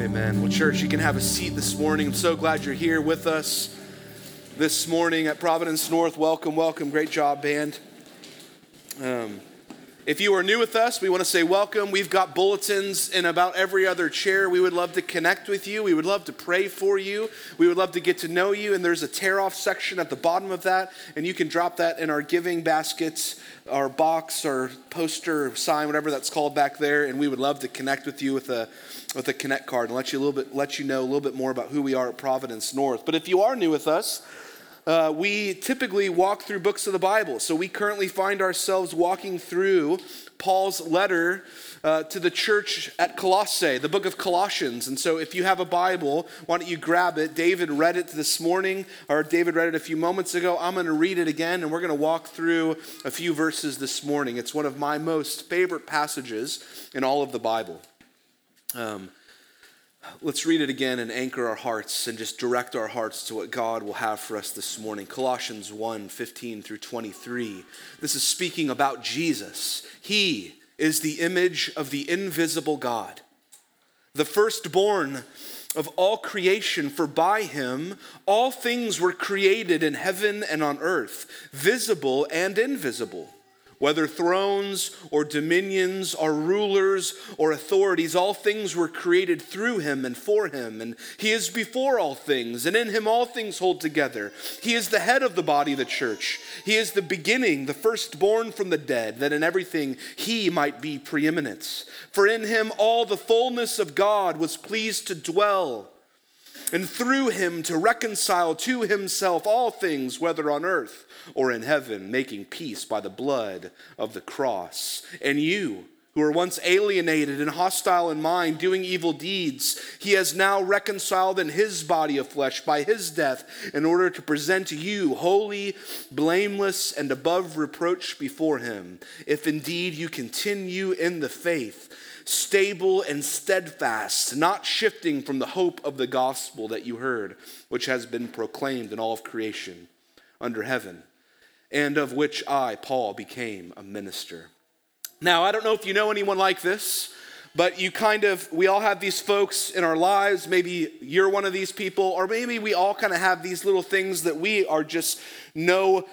Amen. Well, church, you can have a seat this morning. I'm so glad you're here with us this morning at Providence North. Welcome, welcome. Great job, band. Um, if you are new with us, we want to say welcome. We've got bulletins in about every other chair. We would love to connect with you. We would love to pray for you. We would love to get to know you. And there's a tear off section at the bottom of that. And you can drop that in our giving baskets, our box, our poster, sign, whatever that's called back there. And we would love to connect with you with a, with a connect card and let you a little bit, let you know a little bit more about who we are at Providence North. But if you are new with us, uh, we typically walk through books of the Bible. So we currently find ourselves walking through Paul's letter uh, to the church at Colossae, the book of Colossians. And so if you have a Bible, why don't you grab it? David read it this morning, or David read it a few moments ago. I'm going to read it again, and we're going to walk through a few verses this morning. It's one of my most favorite passages in all of the Bible. Um, Let's read it again and anchor our hearts and just direct our hearts to what God will have for us this morning. Colossians 1 15 through 23. This is speaking about Jesus. He is the image of the invisible God, the firstborn of all creation, for by him all things were created in heaven and on earth, visible and invisible whether thrones or dominions or rulers or authorities, all things were created through him and for him. And he is before all things, and in him all things hold together. He is the head of the body the church. He is the beginning, the firstborn from the dead, that in everything he might be preeminence. For in him all the fullness of God was pleased to dwell and through him to reconcile to himself all things, whether on earth or in heaven, making peace by the blood of the cross. And you, who were once alienated and hostile in mind, doing evil deeds, he has now reconciled in his body of flesh by his death in order to present you holy, blameless, and above reproach before him, if indeed you continue in the faith stable and steadfast, not shifting from the hope of the gospel that you heard, which has been proclaimed in all of creation under heaven, and of which I, Paul, became a minister. Now, I don't know if you know anyone like this, but you kind of, we all have these folks in our lives. Maybe you're one of these people, or maybe we all kind of have these little things that we are just know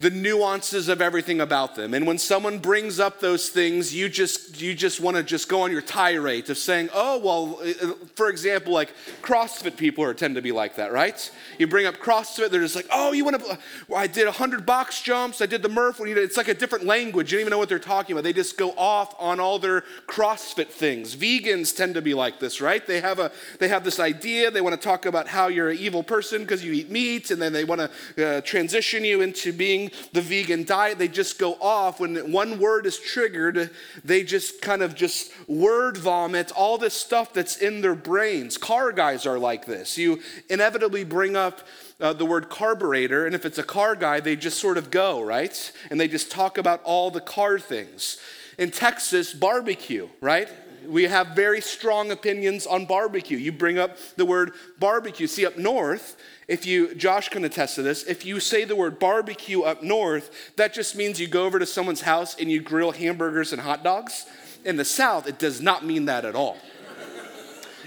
the nuances of everything about them. And when someone brings up those things, you just you just want to just go on your tirade of saying, "Oh, well, uh, uh, for example, like CrossFit people are tend to be like that, right? You bring up CrossFit, they're just like, "Oh, you want to well, I did 100 box jumps, I did the Murph, it's like a different language. You don't even know what they're talking about. They just go off on all their CrossFit things. Vegans tend to be like this, right? They have a they have this idea, they want to talk about how you're an evil person because you eat meat and then they want to uh, transition you into being the vegan diet, they just go off. When one word is triggered, they just kind of just word vomit all this stuff that's in their brains. Car guys are like this. You inevitably bring up uh, the word carburetor, and if it's a car guy, they just sort of go, right? And they just talk about all the car things. In Texas, barbecue, right? We have very strong opinions on barbecue. You bring up the word barbecue. See, up north, if you, Josh can attest to this, if you say the word barbecue up north, that just means you go over to someone's house and you grill hamburgers and hot dogs. In the south, it does not mean that at all.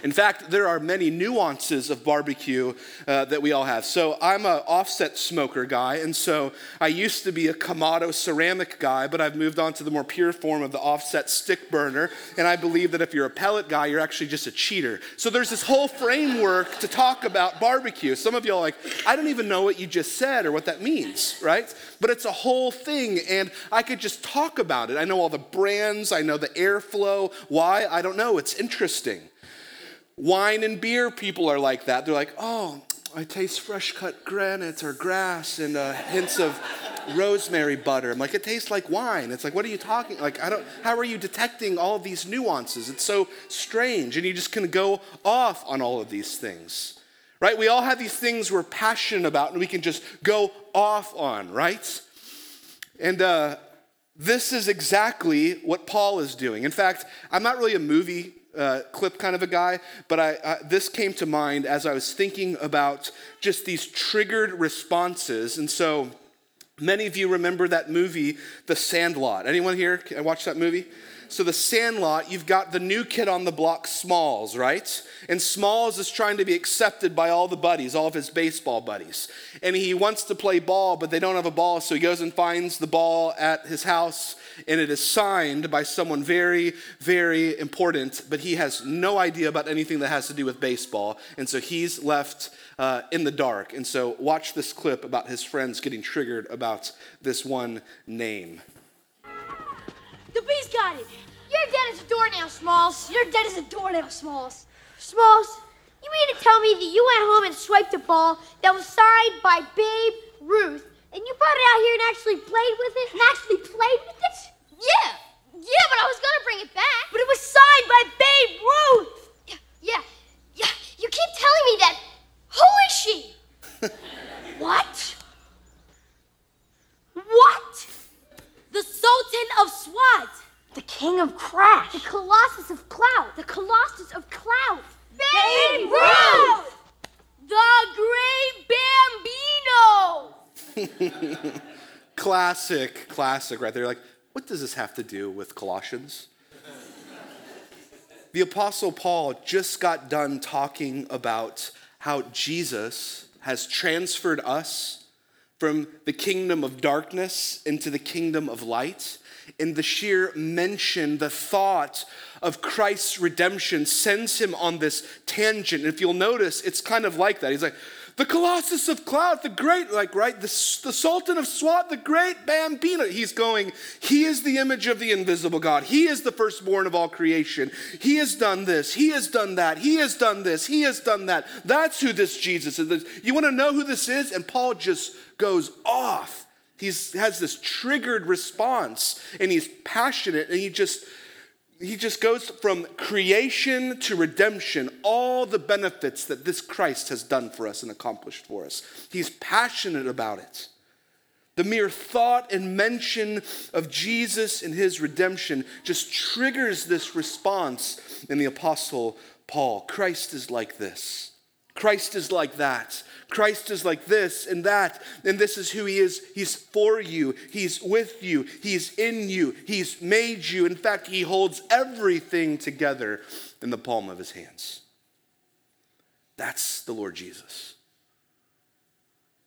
In fact, there are many nuances of barbecue uh, that we all have. So I'm an offset smoker guy, and so I used to be a Kamado ceramic guy, but I've moved on to the more pure form of the offset stick burner. And I believe that if you're a pellet guy, you're actually just a cheater. So there's this whole framework to talk about barbecue. Some of y'all like, I don't even know what you just said or what that means, right? But it's a whole thing, and I could just talk about it. I know all the brands, I know the airflow. Why? I don't know. It's interesting. Wine and beer people are like that. They're like, oh, I taste fresh cut granite or grass and uh, hints of rosemary butter. I'm like, it tastes like wine. It's like, what are you talking? Like, I don't. How are you detecting all these nuances? It's so strange, and you just can go off on all of these things, right? We all have these things we're passionate about, and we can just go off on, right? And uh, this is exactly what Paul is doing. In fact, I'm not really a movie uh, clip kind of a guy, but I, I, this came to mind as I was thinking about just these triggered responses. And so many of you remember that movie, The Sandlot. Anyone here watch that movie? so the Sandlot, you've got the new kid on the block, Smalls, right? And Smalls is trying to be accepted by all the buddies, all of his baseball buddies. And he wants to play ball, but they don't have a ball, so he goes and finds the ball at his house, and it is signed by someone very, very important, but he has no idea about anything that has to do with baseball. And so he's left uh, in the dark. And so watch this clip about his friends getting triggered about this one name. The bee's got it. You're dead as a doornail, Smalls. You're dead as a doornail, Smalls. Smalls, you mean to tell me that you went home and swiped a ball that was signed by Babe Ruth, and you brought it out here and actually played with it? And actually played with it? Yeah. Yeah, but I was gonna bring it back. But it was signed by Babe Ruth. Yeah, yeah, yeah. You keep telling me that. Who is she? What? What? The Sultan of Swat. The King of Crash. The Colossus of Clout. The Colossus of Clout. Babe Ruth! The Great Bambino. classic, classic right there. Like, what does this have to do with Colossians? the Apostle Paul just got done talking about how Jesus has transferred us from the kingdom of darkness into the kingdom of light. In the sheer mention, the thought of Christ's redemption sends him on this tangent. And if you'll notice, it's kind of like that. He's like, the Colossus of Clout, the great, like, right, the, the Sultan of Swat, the great Bambino. He's going, He is the image of the invisible God. He is the firstborn of all creation. He has done this. He has done that. He has done this. He has done that. That's who this Jesus is. You want to know who this is? And Paul just goes off. He has this triggered response and he's passionate and he just he just goes from creation to redemption, all the benefits that this Christ has done for us and accomplished for us. He's passionate about it. The mere thought and mention of Jesus and his redemption just triggers this response in the Apostle Paul. Christ is like this. Christ is like that. Christ is like this and that, and this is who He is. He's for you, He's with you, He's in you, He's made you. In fact, He holds everything together in the palm of His hands. That's the Lord Jesus.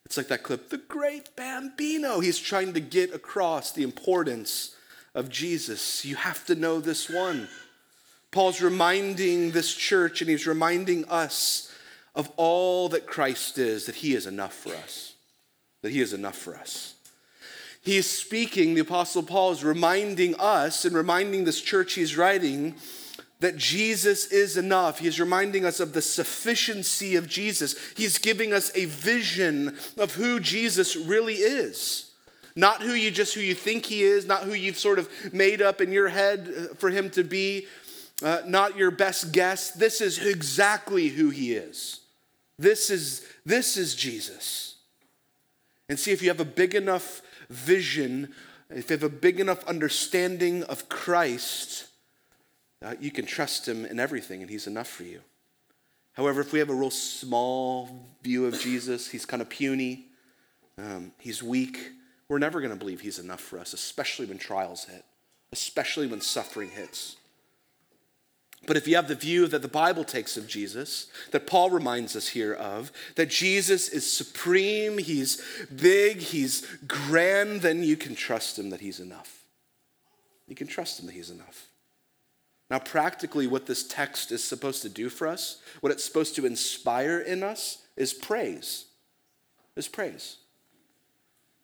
It's like that clip, the great Bambino. He's trying to get across the importance of Jesus. You have to know this one. Paul's reminding this church and he's reminding us of all that Christ is, that he is enough for us. That he is enough for us. He is speaking, the Apostle Paul is reminding us and reminding this church he's writing that Jesus is enough. He's reminding us of the sufficiency of Jesus. He's giving us a vision of who Jesus really is. Not who you just who you think he is, not who you've sort of made up in your head uh, for him to be, uh, not your best guess. This is exactly who he is. This is this is Jesus. And see if you have a big enough vision, if you have a big enough understanding of Christ, uh, you can trust him in everything and he's enough for you. However, if we have a real small view of Jesus, he's kind of puny, um, he's weak, we're never going to believe he's enough for us, especially when trials hit, especially when suffering hits. But if you have the view that the Bible takes of Jesus, that Paul reminds us here of, that Jesus is supreme, he's big, he's grand, then you can trust him that he's enough. You can trust him that he's enough. Now, practically, what this text is supposed to do for us, what it's supposed to inspire in us, is praise. Is praise.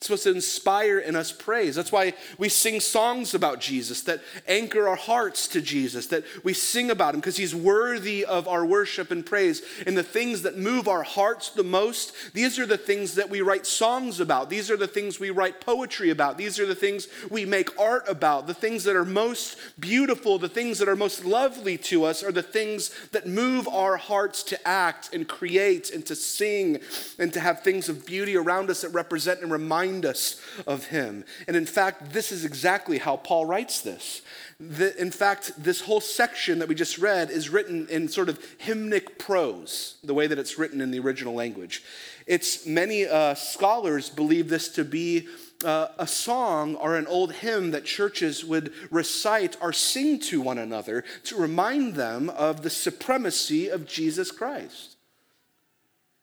Supposed to inspire in us praise. That's why we sing songs about Jesus that anchor our hearts to Jesus, that we sing about him because he's worthy of our worship and praise. And the things that move our hearts the most, these are the things that we write songs about. These are the things we write poetry about. These are the things we make art about. The things that are most beautiful, the things that are most lovely to us are the things that move our hearts to act and create and to sing and to have things of beauty around us that represent and remind remind us of him. And in fact, this is exactly how Paul writes this. The, in fact, this whole section that we just read is written in sort of hymnic prose, the way that it's written in the original language. It's many uh, scholars believe this to be uh, a song or an old hymn that churches would recite or sing to one another to remind them of the supremacy of Jesus Christ.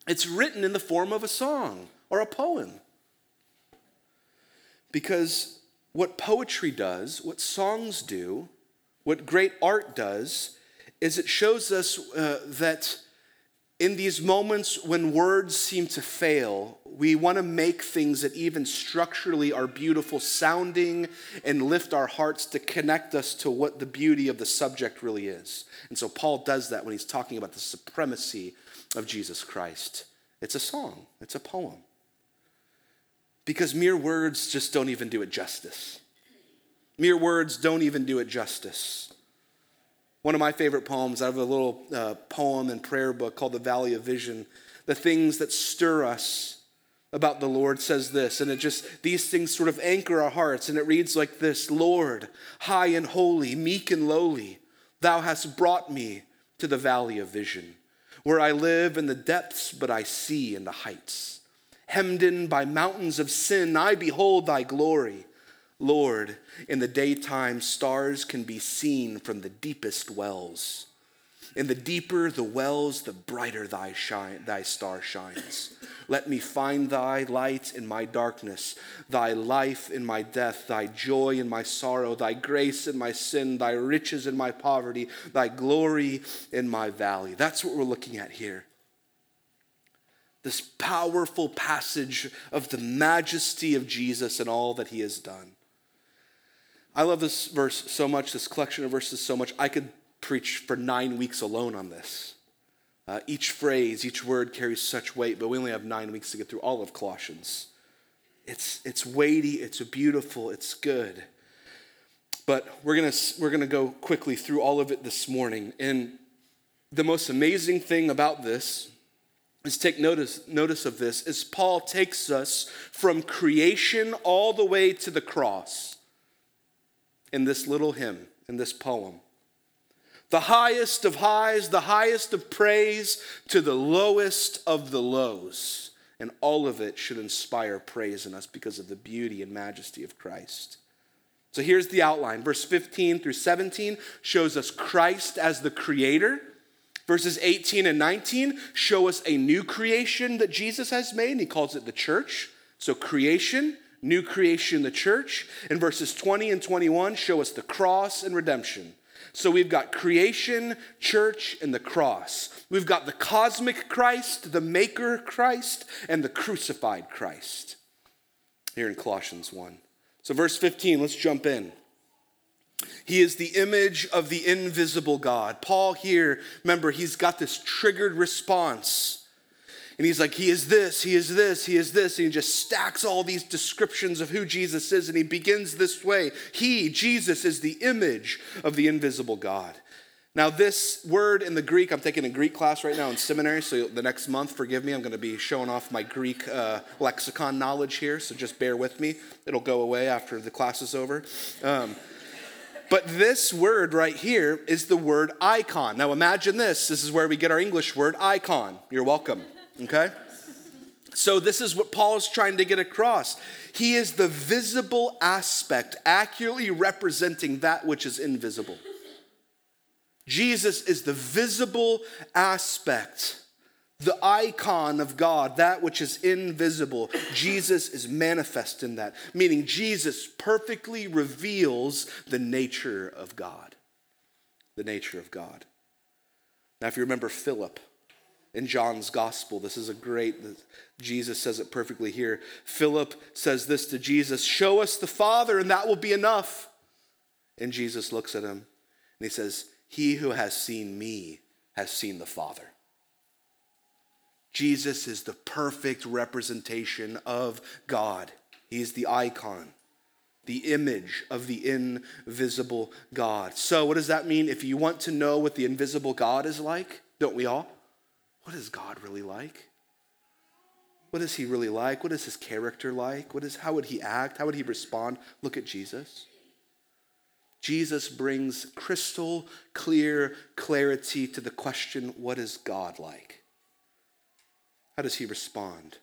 It's written in the form of a song or a poem. Because what poetry does, what songs do, what great art does, is it shows us uh, that in these moments when words seem to fail, we want to make things that even structurally are beautiful sounding and lift our hearts to connect us to what the beauty of the subject really is. And so Paul does that when he's talking about the supremacy of Jesus Christ. It's a song, it's a poem. Because mere words just don't even do it justice. Mere words don't even do it justice. One of my favorite poems, I have a little uh, poem and prayer book called The Valley of Vision. The things that stir us about the Lord says this, and it just, these things sort of anchor our hearts, and it reads like this Lord, high and holy, meek and lowly, thou hast brought me to the valley of vision, where I live in the depths, but I see in the heights. Hemmed in by mountains of sin, I behold thy glory. Lord, in the daytime, stars can be seen from the deepest wells. In the deeper the wells, the brighter thy, shine, thy star shines. Let me find thy light in my darkness, thy life in my death, thy joy in my sorrow, thy grace in my sin, thy riches in my poverty, thy glory in my valley. That's what we're looking at here. This powerful passage of the majesty of Jesus and all that he has done. I love this verse so much, this collection of verses so much. I could preach for nine weeks alone on this. Uh, each phrase, each word carries such weight, but we only have nine weeks to get through all of Colossians. It's, it's weighty, it's beautiful, it's good. But we're going we're going to go quickly through all of it this morning. And the most amazing thing about this is take notice, notice of this as Paul takes us from creation all the way to the cross in this little hymn, in this poem. The highest of highs, the highest of praise to the lowest of the lows. And all of it should inspire praise in us because of the beauty and majesty of Christ. So here's the outline. Verse 15 through 17 shows us Christ as the creator. Verses 18 and 19 show us a new creation that Jesus has made, and he calls it the church. So creation, new creation, the church. And verses 20 and 21 show us the cross and redemption. So we've got creation, church, and the cross. We've got the cosmic Christ, the maker Christ, and the crucified Christ here in Colossians 1. So, verse 15, let's jump in. He is the image of the invisible God. Paul here, remember, he's got this triggered response and he's like, He is this, He is this, He is this. And he just stacks all these descriptions of who Jesus is. And he begins this way He, Jesus, is the image of the invisible God. Now, this word in the Greek, I'm taking a Greek class right now in seminary, so the next month, forgive me, I'm going to be showing off my Greek uh, lexicon knowledge here, so just bear with me. It'll go away after the class is over. Um, but this word right here is the word icon. Now, imagine this. This is where we get our English word icon. You're welcome. Okay? So, this is what Paul is trying to get across. He is the visible aspect, accurately representing that which is invisible. Jesus is the visible aspect, the icon of God, that which is invisible. Jesus is manifest in that, meaning Jesus perfectly reveals the nature of God. The nature of God. Now, if you remember Philip, in John's gospel. This is a great, Jesus says it perfectly here. Philip says this to Jesus Show us the Father, and that will be enough. And Jesus looks at him and he says, He who has seen me has seen the Father. Jesus is the perfect representation of God. He's the icon, the image of the invisible God. So, what does that mean? If you want to know what the invisible God is like, don't we all? what is God really like? What is he really like? What is his character like? What is, how would he act? How would he respond? Look at Jesus. Jesus brings crystal clear clarity to the question what is God like? How does he respond?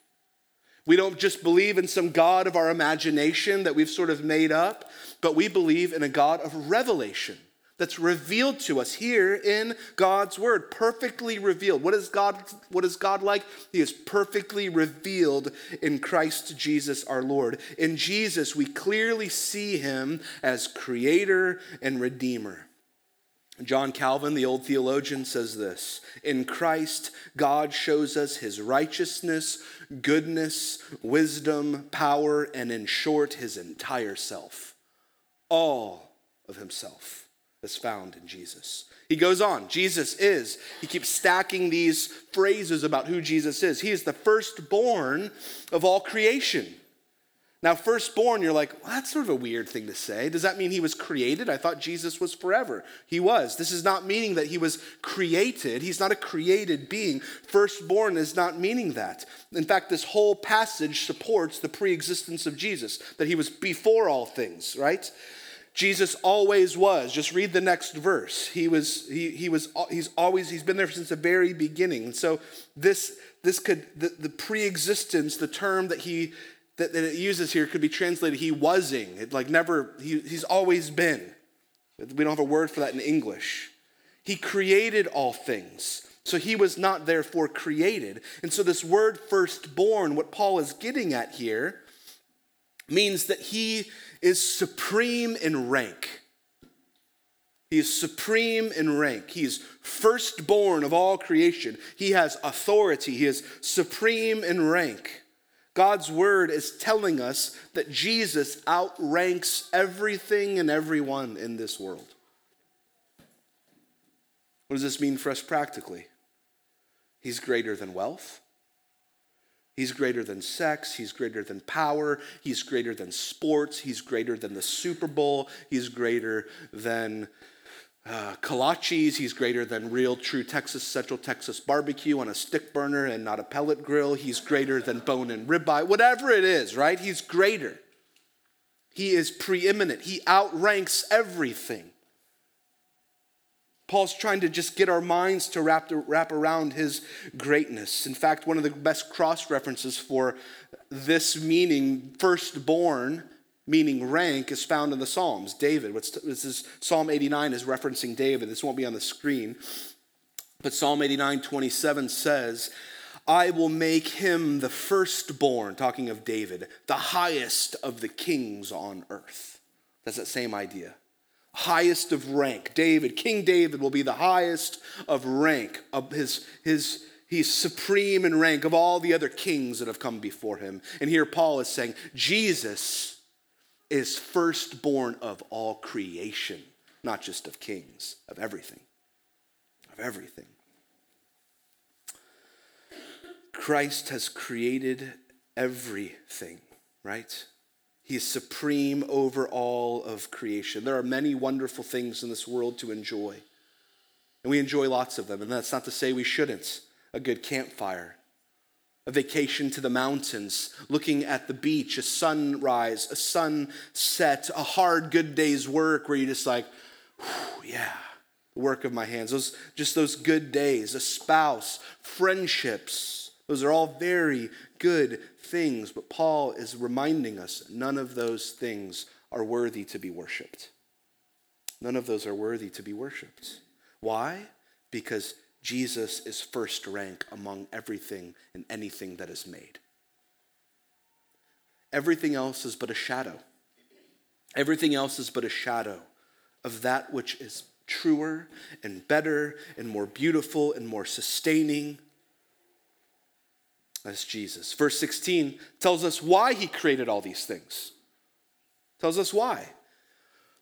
We don't just believe in some God of our imagination that we've sort of made up, but we believe in a God of revelation that's revealed to us here in God's word, perfectly revealed. What is God what is God like? He is perfectly revealed in Christ Jesus our Lord. In Jesus we clearly see him as creator and redeemer. John Calvin, the old theologian, says this In Christ, God shows us his righteousness, goodness, wisdom, power, and in short, his entire self. All of himself is found in Jesus. He goes on, Jesus is. He keeps stacking these phrases about who Jesus is. He is the firstborn of all creation. Now, firstborn, you're like, well, that's sort of a weird thing to say. Does that mean he was created? I thought Jesus was forever. He was. This is not meaning that he was created. He's not a created being. Firstborn is not meaning that. In fact, this whole passage supports the pre existence of Jesus, that he was before all things, right? Jesus always was. Just read the next verse. He was, he, he was, he's always, he's been there since the very beginning. And so this, this could, the, the pre-existence, the term that he, that, that it uses here could be translated, he wasing. It like never, he, he's always been. We don't have a word for that in English. He created all things. So he was not therefore created. And so this word firstborn, what Paul is getting at here, means that he is supreme in rank. He is supreme in rank. He is firstborn of all creation. He has authority. He is supreme in rank. God's word is telling us that Jesus outranks everything and everyone in this world. What does this mean for us practically? He's greater than wealth. He's greater than sex. He's greater than power. He's greater than sports. He's greater than the Super Bowl. He's greater than uh, kolaches. He's greater than real, true Texas, Central Texas barbecue on a stick burner and not a pellet grill. He's greater than bone and ribeye. Whatever it is, right? He's greater. He is preeminent. He outranks everything. Paul's trying to just get our minds to wrap, wrap around his greatness. In fact, one of the best cross references for this meaning, firstborn, meaning rank, is found in the Psalms. David, this is Psalm 89 is referencing David. This won't be on the screen. But Psalm 89, 27 says, I will make him the firstborn, talking of David, the highest of the kings on earth. That's that same idea highest of rank. David, King David, will be the highest of rank. Of his, his, he's supreme in rank of all the other kings that have come before him. And here Paul is saying, Jesus is firstborn of all creation, not just of kings, of everything. Of everything. Christ has created everything, right? He is supreme over all of creation. There are many wonderful things in this world to enjoy. And we enjoy lots of them. And that's not to say we shouldn't. A good campfire, a vacation to the mountains, looking at the beach, a sunrise, a sunset, a hard, good day's work where you're just like, yeah, the work of my hands. Those, just those good days, a spouse, friendships. Those are all very good things, but Paul is reminding us none of those things are worthy to be worshiped. None of those are worthy to be worshiped. Why? Because Jesus is first rank among everything and anything that is made. Everything else is but a shadow. Everything else is but a shadow of that which is truer and better and more beautiful and more sustaining that's Jesus. Verse 16 tells us why he created all these things. Tells us why.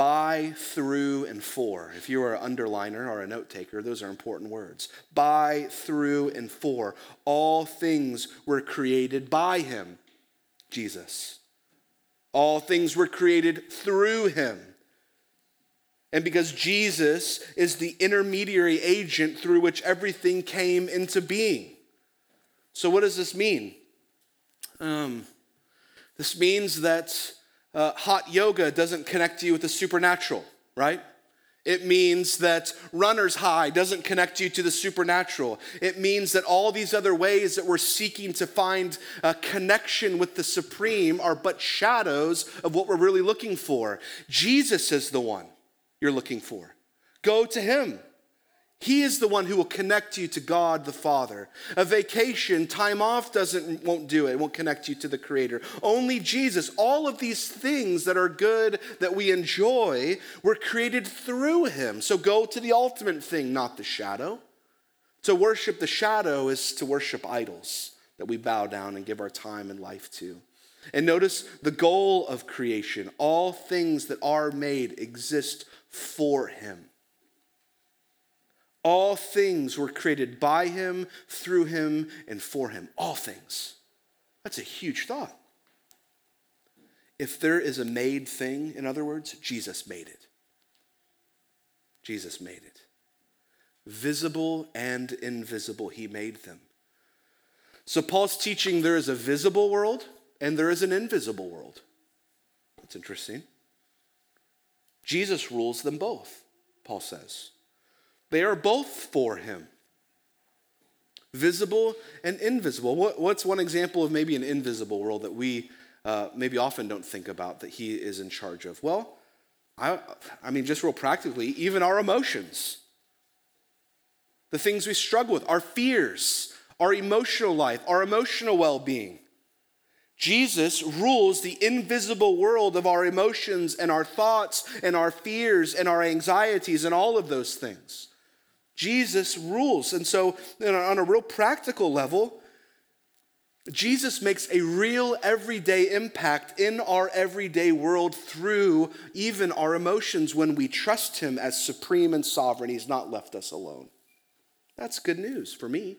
by, through, and for. If you are an underliner or a note taker, those are important words. By, through, and for. All things were created by him, Jesus. All things were created through him. and because Jesus is the intermediary agent through which everything came into being. So, what does this mean? Um, this means that uh, hot yoga doesn't connect you with the supernatural, right? It means that runner's high doesn't connect you to the supernatural. It means that all these other ways that we're seeking to find a connection with the supreme are but shadows of what we're really looking for. Jesus is the one you're looking for. Go to him. He is the one who will connect you to God the Father. A vacation, time off doesn't won't do it. It won't connect you to the creator. Only Jesus. All of these things that are good that we enjoy were created through him. So go to the ultimate thing, not the shadow. To worship the shadow is to worship idols that we bow down and give our time and life to. And notice the goal of creation. All things that are made exist for him. All things were created by him, through him, and for him. All things. That's a huge thought. If there is a made thing, in other words, Jesus made it. Jesus made it. Visible and invisible, he made them. So Paul's teaching there is a visible world and there is an invisible world. That's interesting. Jesus rules them both, Paul says. They are both for him visible and invisible. What, what's one example of maybe an invisible world that we uh, maybe often don't think about that he is in charge of? Well, I, I mean, just real practically, even our emotions, the things we struggle with, our fears, our emotional life, our emotional well being. Jesus rules the invisible world of our emotions and our thoughts and our fears and our anxieties and all of those things. Jesus rules. And so, on a real practical level, Jesus makes a real everyday impact in our everyday world through even our emotions when we trust Him as supreme and sovereign. He's not left us alone. That's good news for me.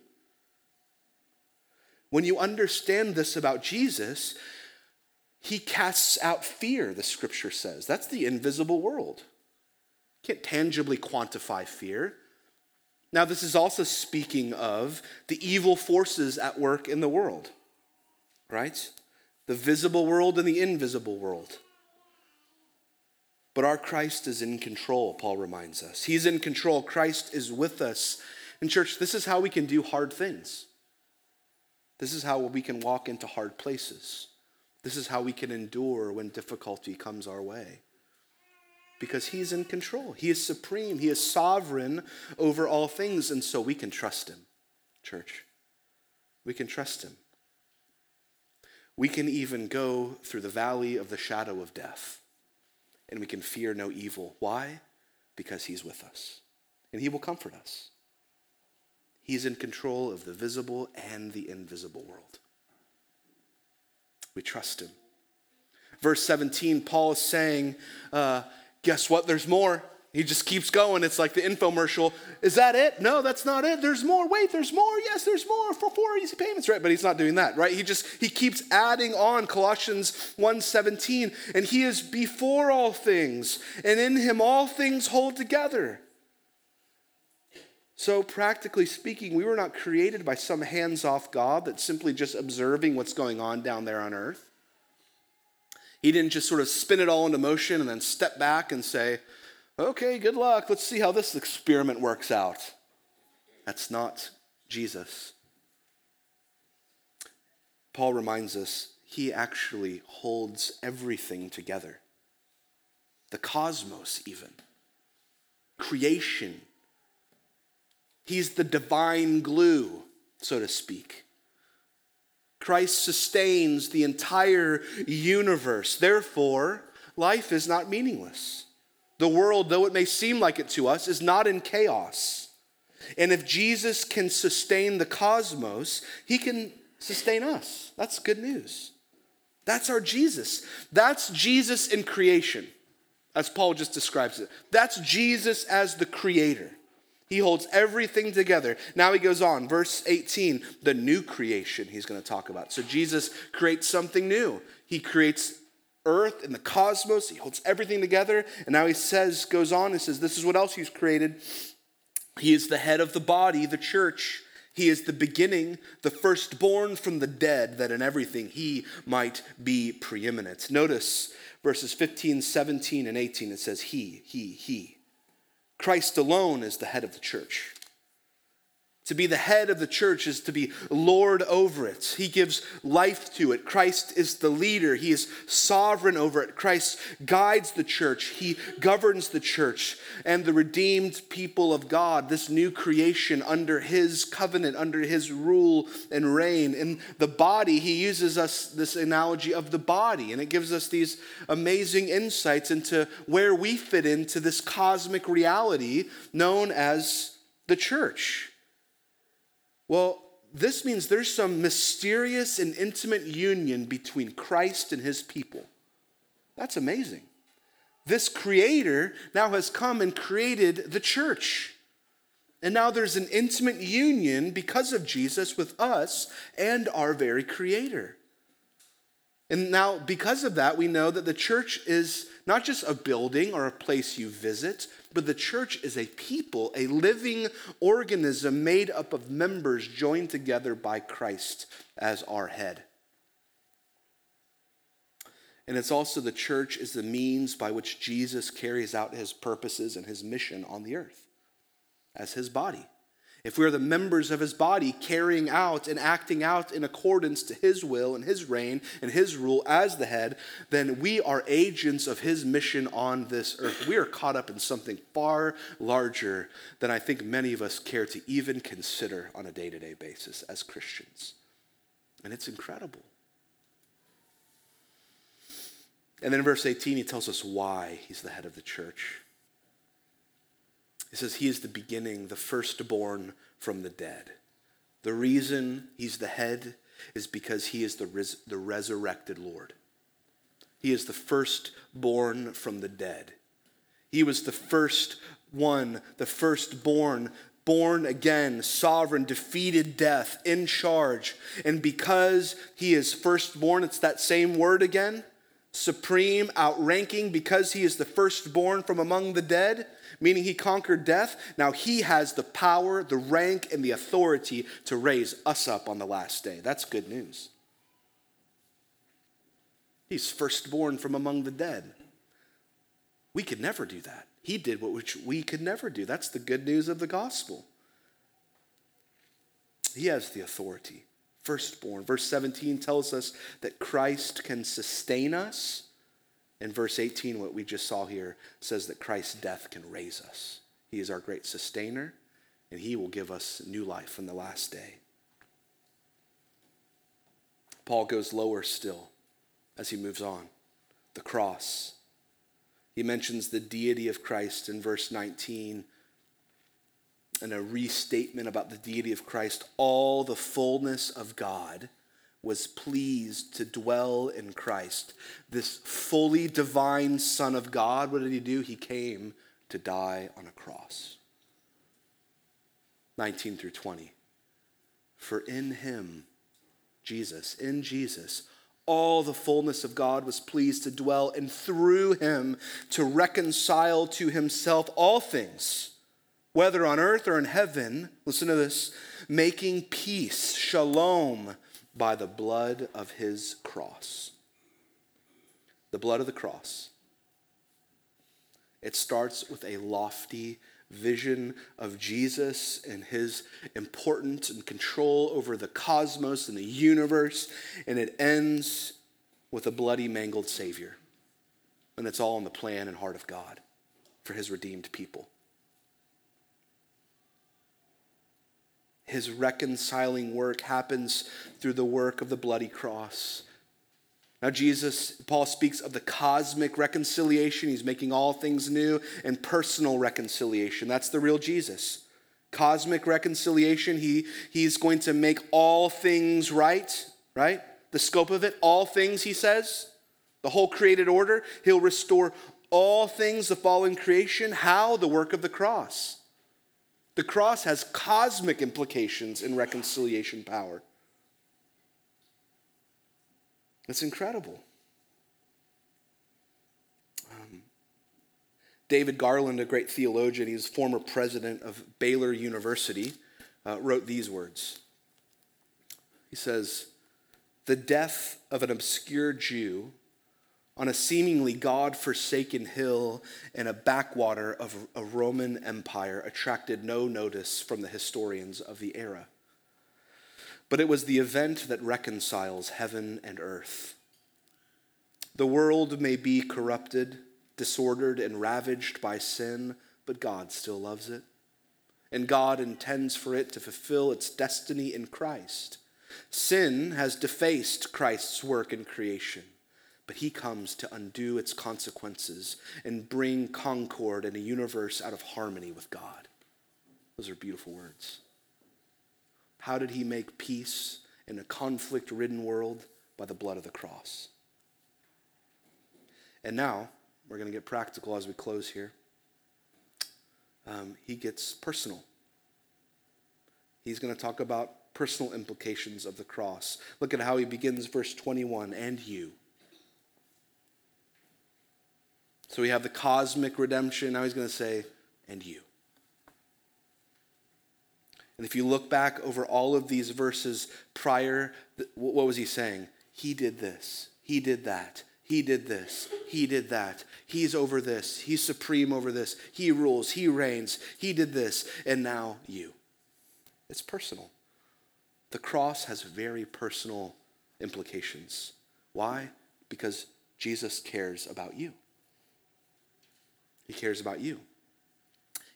When you understand this about Jesus, He casts out fear, the scripture says. That's the invisible world. You can't tangibly quantify fear. Now, this is also speaking of the evil forces at work in the world, right? The visible world and the invisible world. But our Christ is in control, Paul reminds us. He's in control. Christ is with us. And, church, this is how we can do hard things. This is how we can walk into hard places. This is how we can endure when difficulty comes our way because he's in control. He is supreme. He is sovereign over all things. And so we can trust him, church. We can trust him. We can even go through the valley of the shadow of death and we can fear no evil. Why? Because he's with us and he will comfort us. He's in control of the visible and the invisible world. We trust him. Verse 17, Paul is saying, uh, guess what? There's more. He just keeps going. It's like the infomercial. Is that it? No, that's not it. There's more. Wait, there's more. Yes, there's more for four easy payments, right? But he's not doing that, right? He just he keeps adding on Colossians 1:17, and he is before all things, and in him all things hold together. So, practically speaking, we were not created by some hands off God that's simply just observing what's going on down there on earth. He didn't just sort of spin it all into motion and then step back and say, okay, good luck. Let's see how this experiment works out. That's not Jesus. Paul reminds us he actually holds everything together the cosmos, even, creation. He's the divine glue, so to speak. Christ sustains the entire universe. Therefore, life is not meaningless. The world, though it may seem like it to us, is not in chaos. And if Jesus can sustain the cosmos, he can sustain us. That's good news. That's our Jesus. That's Jesus in creation, as Paul just describes it. That's Jesus as the creator. He holds everything together. Now he goes on, verse 18, the new creation he's going to talk about. So Jesus creates something new. He creates earth and the cosmos. He holds everything together. And now he says, goes on, and says, This is what else he's created. He is the head of the body, the church. He is the beginning, the firstborn from the dead, that in everything he might be preeminent. Notice verses 15, 17, and 18. It says, He, He, He. Christ alone is the head of the church. To be the head of the church is to be Lord over it. He gives life to it. Christ is the leader. He is sovereign over it. Christ guides the church. He governs the church and the redeemed people of God, this new creation under his covenant, under his rule and reign. In the body, he uses us this analogy of the body, and it gives us these amazing insights into where we fit into this cosmic reality known as the church. Well, this means there's some mysterious and intimate union between Christ and his people. That's amazing. This creator now has come and created the church. And now there's an intimate union because of Jesus with us and our very creator. And now, because of that, we know that the church is not just a building or a place you visit, but the church is a people, a living organism made up of members joined together by Christ as our head. And it's also the church is the means by which Jesus carries out his purposes and his mission on the earth as his body if we are the members of his body carrying out and acting out in accordance to his will and his reign and his rule as the head, then we are agents of his mission on this earth. We are caught up in something far larger than I think many of us care to even consider on a day to day basis as Christians. And it's incredible. And then in verse 18, he tells us why he's the head of the church. He says, He is the beginning, the firstborn from the dead. The reason He's the head is because He is the, res- the resurrected Lord. He is the firstborn from the dead. He was the first one, the firstborn, born again, sovereign, defeated death, in charge. And because he is firstborn, it's that same word again supreme, outranking, because he is the firstborn from among the dead, meaning he conquered death. Now he has the power, the rank, and the authority to raise us up on the last day. That's good news. He's firstborn from among the dead. We could never do that. He did what which we could never do. That's the good news of the gospel. He has the authority. Firstborn. Verse 17 tells us that Christ can sustain us and verse 18, what we just saw here, says that Christ's death can raise us. He is our great sustainer, and he will give us new life in the last day. Paul goes lower still as he moves on the cross. He mentions the deity of Christ in verse 19 and a restatement about the deity of Christ. All the fullness of God was pleased to dwell in Christ. This fully divine Son of God, what did he do? He came to die on a cross. 19 through 20. For in him, Jesus, in Jesus, all the fullness of God was pleased to dwell, and through him to reconcile to himself all things, whether on earth or in heaven. Listen to this making peace, shalom by the blood of his cross. The blood of the cross. It starts with a lofty vision of Jesus and his importance and control over the cosmos and the universe, and it ends with a bloody, mangled Savior. And it's all in the plan and heart of God for his redeemed people. His reconciling work happens through the work of the bloody cross. Now, Jesus, Paul speaks of the cosmic reconciliation. He's making all things new and personal reconciliation. That's the real Jesus. Cosmic reconciliation, he, he's going to make all things right, right? The scope of it, all things, he says, the whole created order. He'll restore all things, the fallen creation. How? The work of the cross. The cross has cosmic implications in reconciliation power. It's incredible. Um, David Garland, a great theologian, he's former president of Baylor University, uh, wrote these words. He says, The death of an obscure Jew on a seemingly God forsaken hill in a backwater of a Roman Empire attracted no notice from the historians of the era. But it was the event that reconciles heaven and earth. The world may be corrupted, disordered, and ravaged by sin, but God still loves it. And God intends for it to fulfill its destiny in Christ. Sin has defaced Christ's work in creation but he comes to undo its consequences and bring concord and a universe out of harmony with God. Those are beautiful words. How did he make peace in a conflict ridden world? By the blood of the cross. And now, we're going to get practical as we close here. Um, he gets personal. He's going to talk about personal implications of the cross. Look at how he begins verse 21 and you. So we have the cosmic redemption. Now he's going to say, and you. And if you look back over all of these verses prior, what was he saying? He did this, he did that, he did this, he did that. He's over this, he's supreme over this, he rules, he reigns, he did this, and now you. It's personal. The cross has very personal implications. Why? Because Jesus cares about you. He cares about you.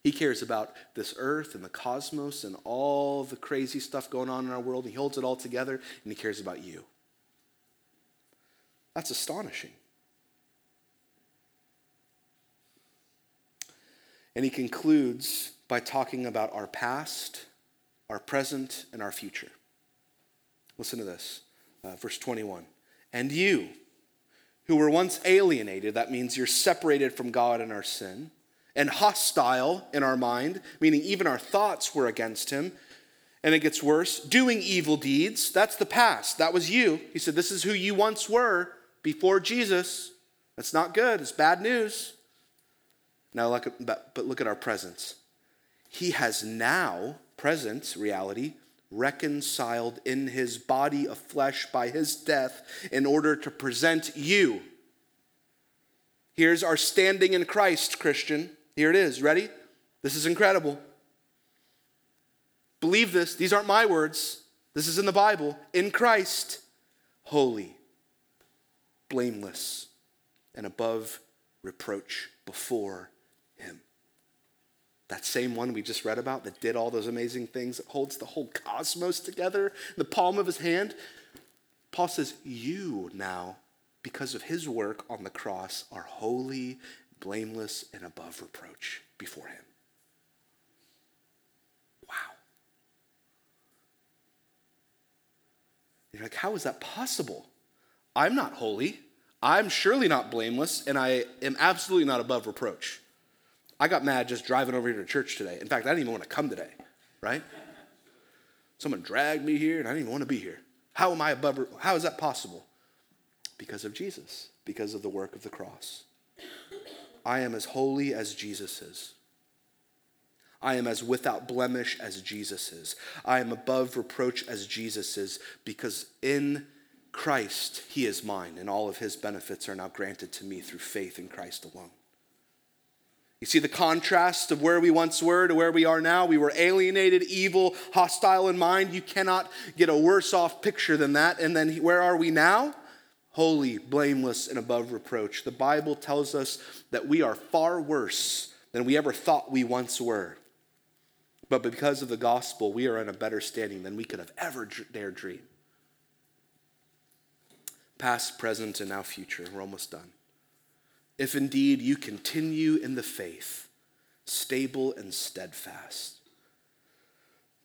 He cares about this earth and the cosmos and all the crazy stuff going on in our world. He holds it all together and he cares about you. That's astonishing. And he concludes by talking about our past, our present, and our future. Listen to this, uh, verse 21. And you, who were once alienated, that means you're separated from God in our sin, and hostile in our mind, meaning even our thoughts were against him. And it gets worse, doing evil deeds, that's the past. That was you. He said, This is who you once were before Jesus. That's not good. It's bad news. Now, look at, but look at our presence. He has now, present reality, reconciled in his body of flesh by his death in order to present you. Here's our standing in Christ, Christian. Here it is. Ready? This is incredible. Believe this. These aren't my words. This is in the Bible. In Christ, holy, blameless, and above reproach before that same one we just read about that did all those amazing things, that holds the whole cosmos together in the palm of his hand. Paul says, You now, because of his work on the cross, are holy, blameless, and above reproach before him. Wow. You're like, How is that possible? I'm not holy. I'm surely not blameless, and I am absolutely not above reproach. I got mad just driving over here to church today. In fact, I didn't even want to come today, right? Someone dragged me here and I didn't even want to be here. How am I above? How is that possible? Because of Jesus, because of the work of the cross. I am as holy as Jesus is. I am as without blemish as Jesus is. I am above reproach as Jesus is because in Christ he is mine and all of his benefits are now granted to me through faith in Christ alone. You see the contrast of where we once were to where we are now. We were alienated, evil, hostile in mind. You cannot get a worse off picture than that. And then where are we now? Holy, blameless, and above reproach. The Bible tells us that we are far worse than we ever thought we once were. But because of the gospel, we are in a better standing than we could have ever dared dream. Past, present, and now future. We're almost done if indeed you continue in the faith, stable and steadfast.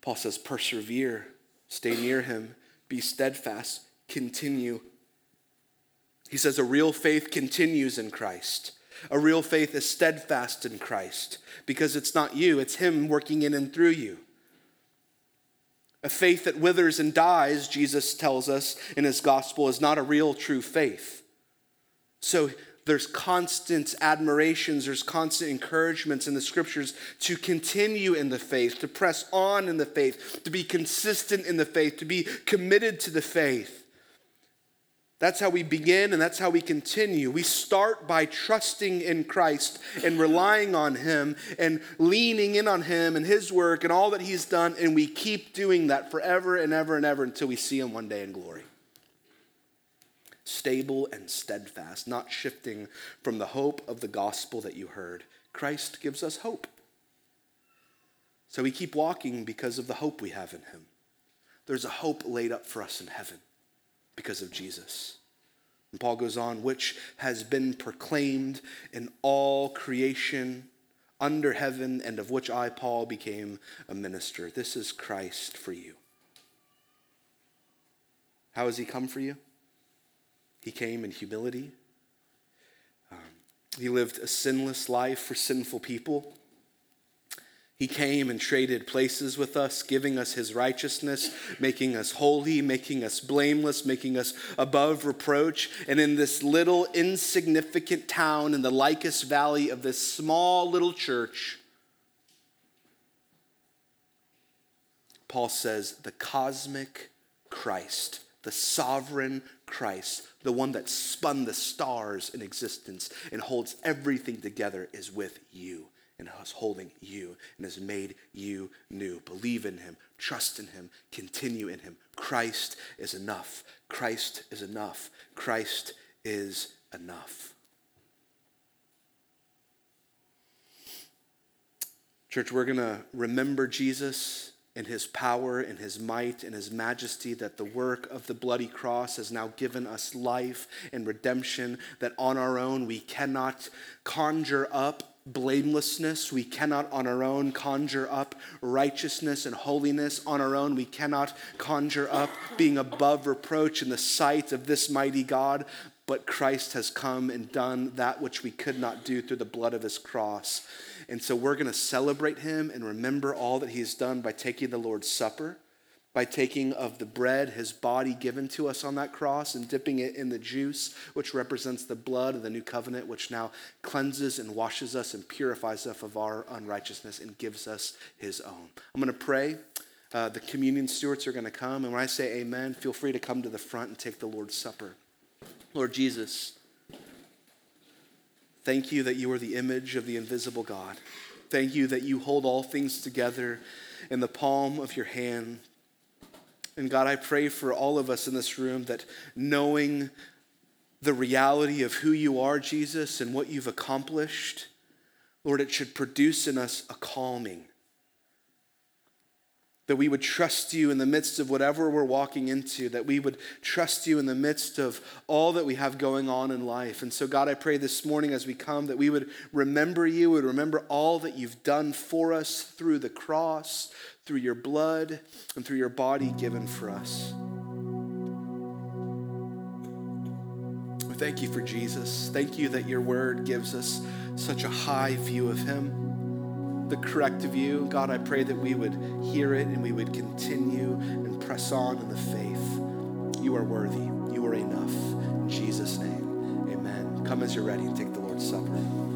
Paul says, persevere, stay near him, be steadfast, continue. He says, a real faith continues in Christ. A real faith is steadfast in Christ because it's not you, it's him working in and through you. A faith that withers and dies, Jesus tells us in his gospel, is not a real true faith. So there's constant admirations, there's constant encouragements in the scriptures to continue in the faith, to press on in the faith, to be consistent in the faith, to be committed to the faith. That's how we begin and that's how we continue. We start by trusting in Christ and relying on Him and leaning in on Him and His work and all that He's done, and we keep doing that forever and ever and ever until we see Him one day in glory. Stable and steadfast, not shifting from the hope of the gospel that you heard. Christ gives us hope. So we keep walking because of the hope we have in Him. There's a hope laid up for us in heaven because of Jesus. And Paul goes on, which has been proclaimed in all creation under heaven, and of which I, Paul, became a minister. This is Christ for you. How has he come for you? He came in humility. Um, he lived a sinless life for sinful people. He came and traded places with us, giving us his righteousness, making us holy, making us blameless, making us above reproach. And in this little insignificant town in the Lycus Valley of this small little church, Paul says, the cosmic Christ, the sovereign Christ, the one that spun the stars in existence and holds everything together, is with you and is holding you and has made you new. Believe in him, trust in him, continue in him. Christ is enough. Christ is enough. Christ is enough. Church, we're going to remember Jesus and his power and his might and his majesty, that the work of the bloody cross has now given us life and redemption, that on our own we cannot conjure up blamelessness. We cannot on our own conjure up righteousness and holiness. On our own, we cannot conjure up being above reproach in the sight of this mighty God. But Christ has come and done that which we could not do through the blood of his cross. And so we're going to celebrate him and remember all that he's done by taking the Lord's Supper by taking of the bread, his body given to us on that cross, and dipping it in the juice, which represents the blood of the new covenant, which now cleanses and washes us and purifies us of our unrighteousness and gives us his own. I'm going to pray. Uh, the communion stewards are going to come, and when I say amen, feel free to come to the front and take the Lord's Supper. Lord Jesus, thank you that you are the image of the invisible God. Thank you that you hold all things together in the palm of your hand. And God, I pray for all of us in this room that knowing the reality of who you are, Jesus, and what you've accomplished, Lord, it should produce in us a calming. That we would trust you in the midst of whatever we're walking into, that we would trust you in the midst of all that we have going on in life. And so, God, I pray this morning as we come that we would remember you, would remember all that you've done for us through the cross, through your blood and through your body given for us. Thank you for Jesus. Thank you that your word gives us such a high view of him, the correct view. God, I pray that we would hear it and we would continue and press on in the faith. You are worthy. You are enough. In Jesus' name, amen. Come as you're ready and take the Lord's Supper.